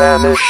Spanish.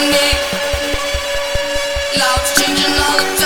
Loves Love changing all the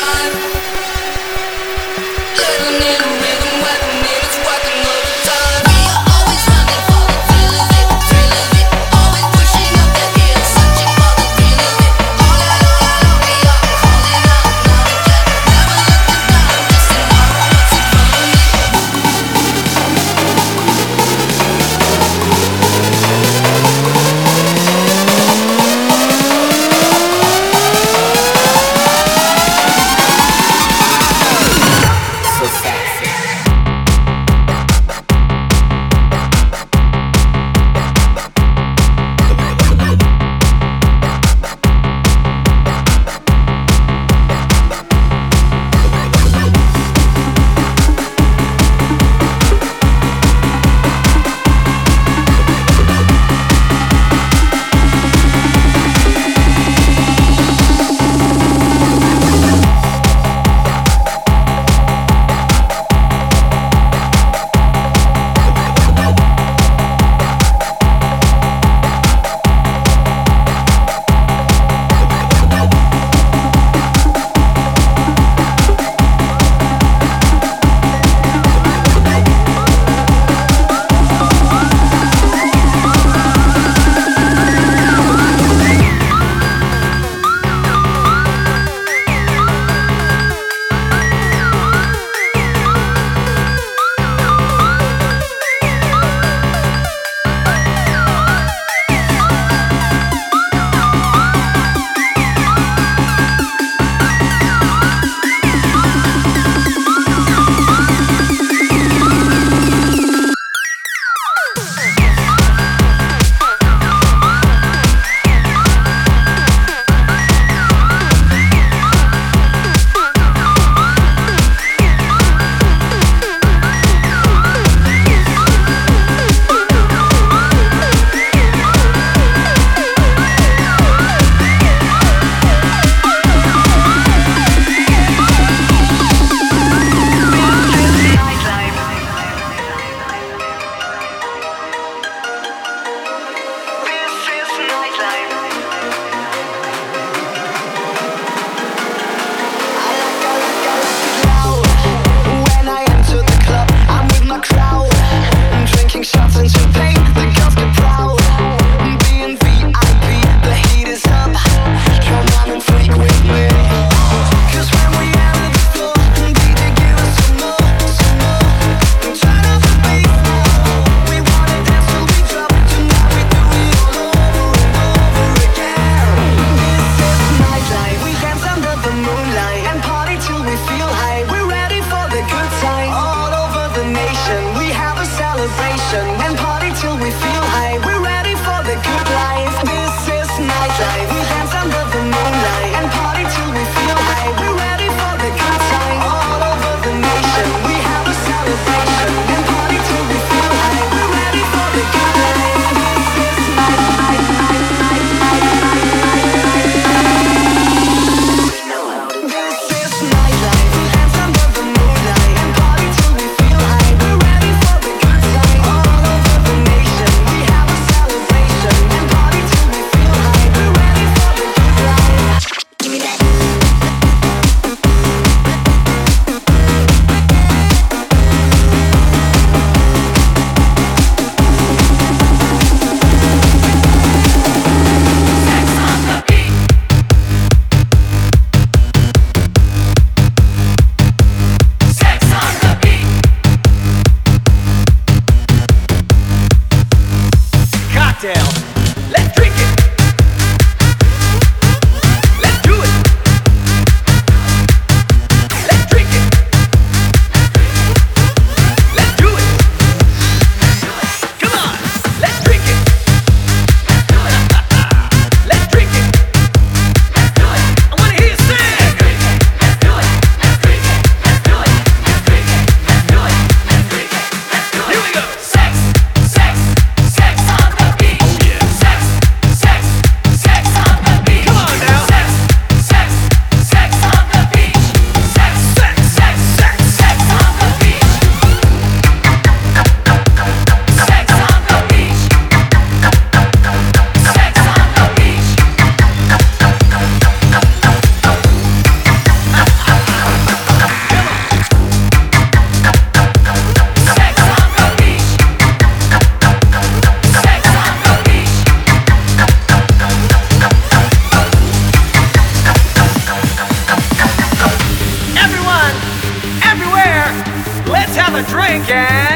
A drink and.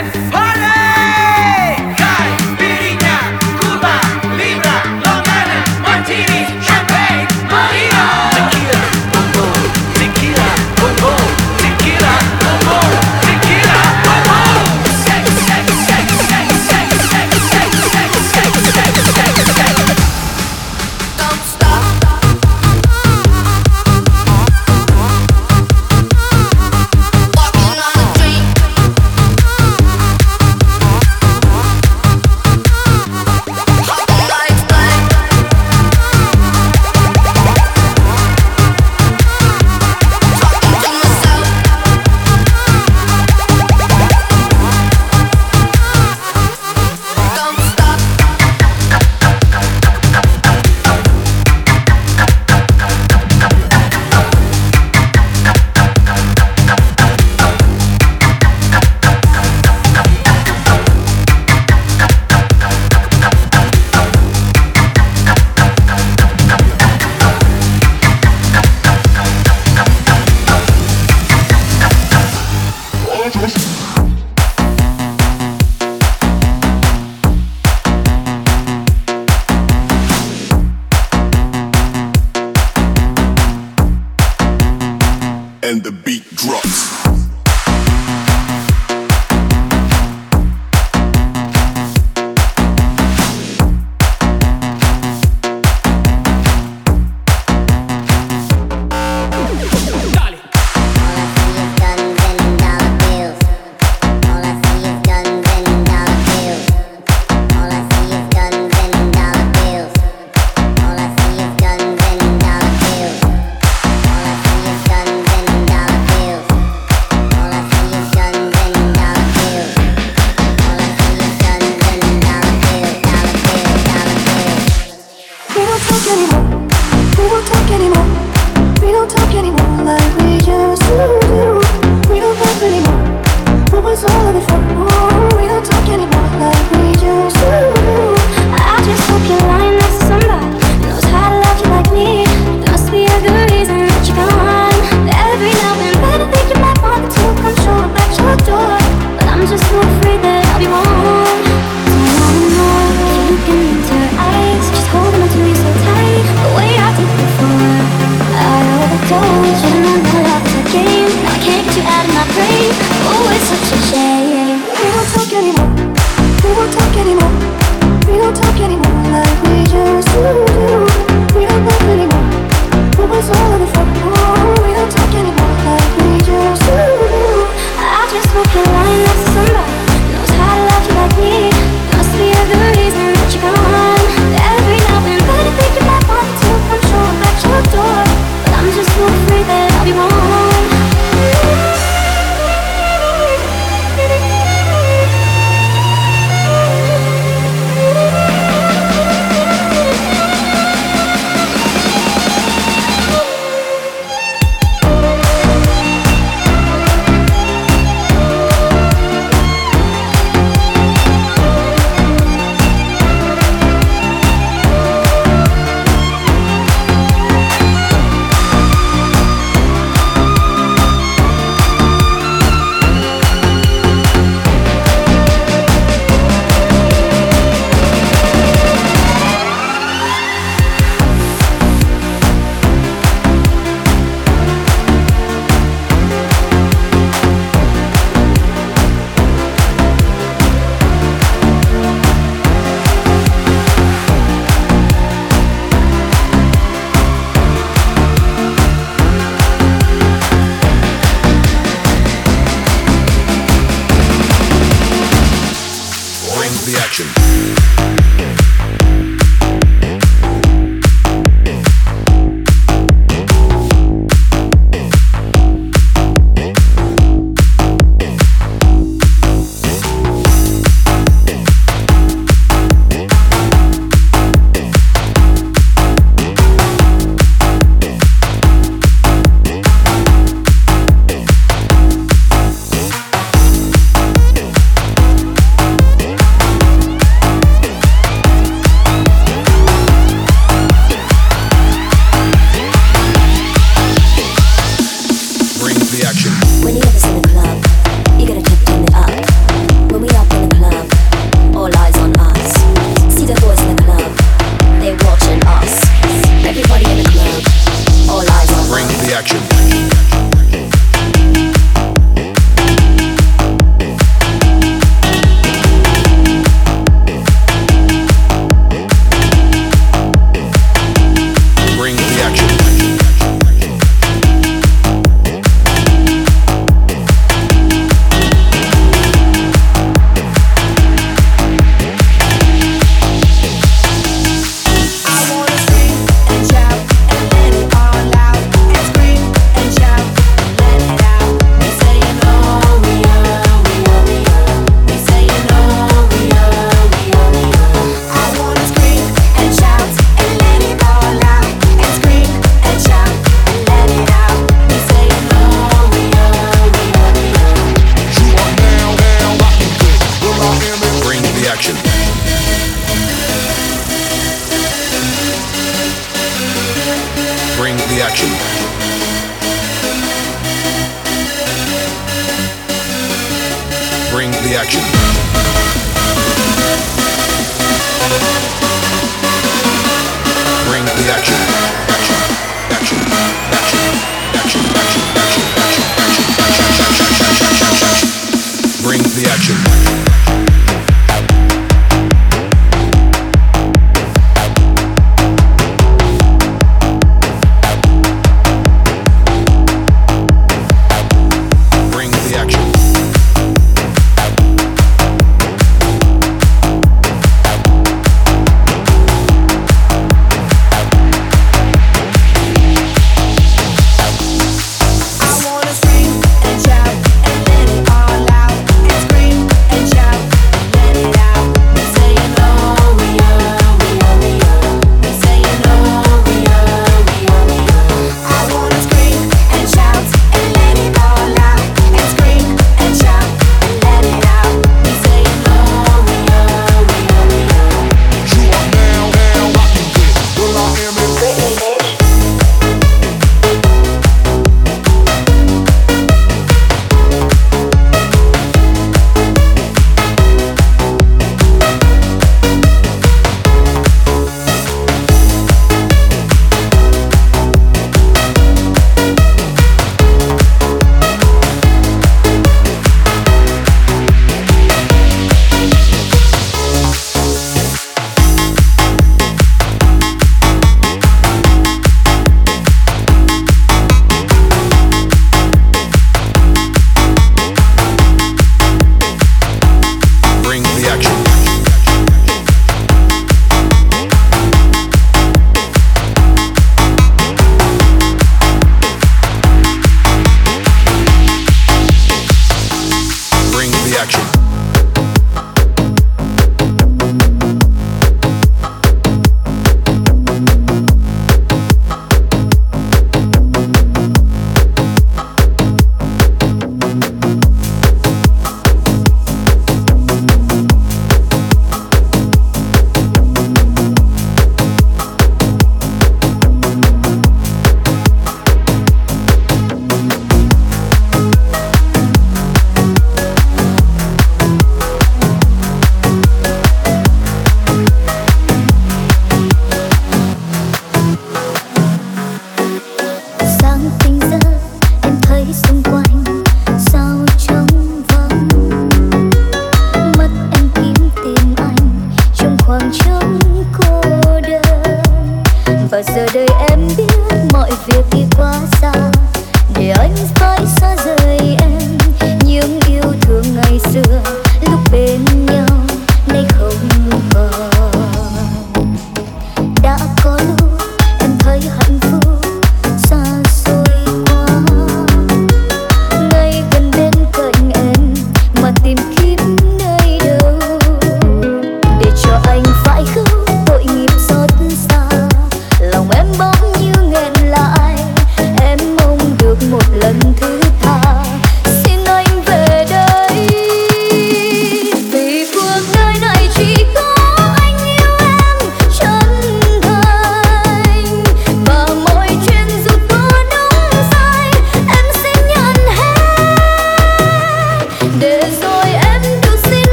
me.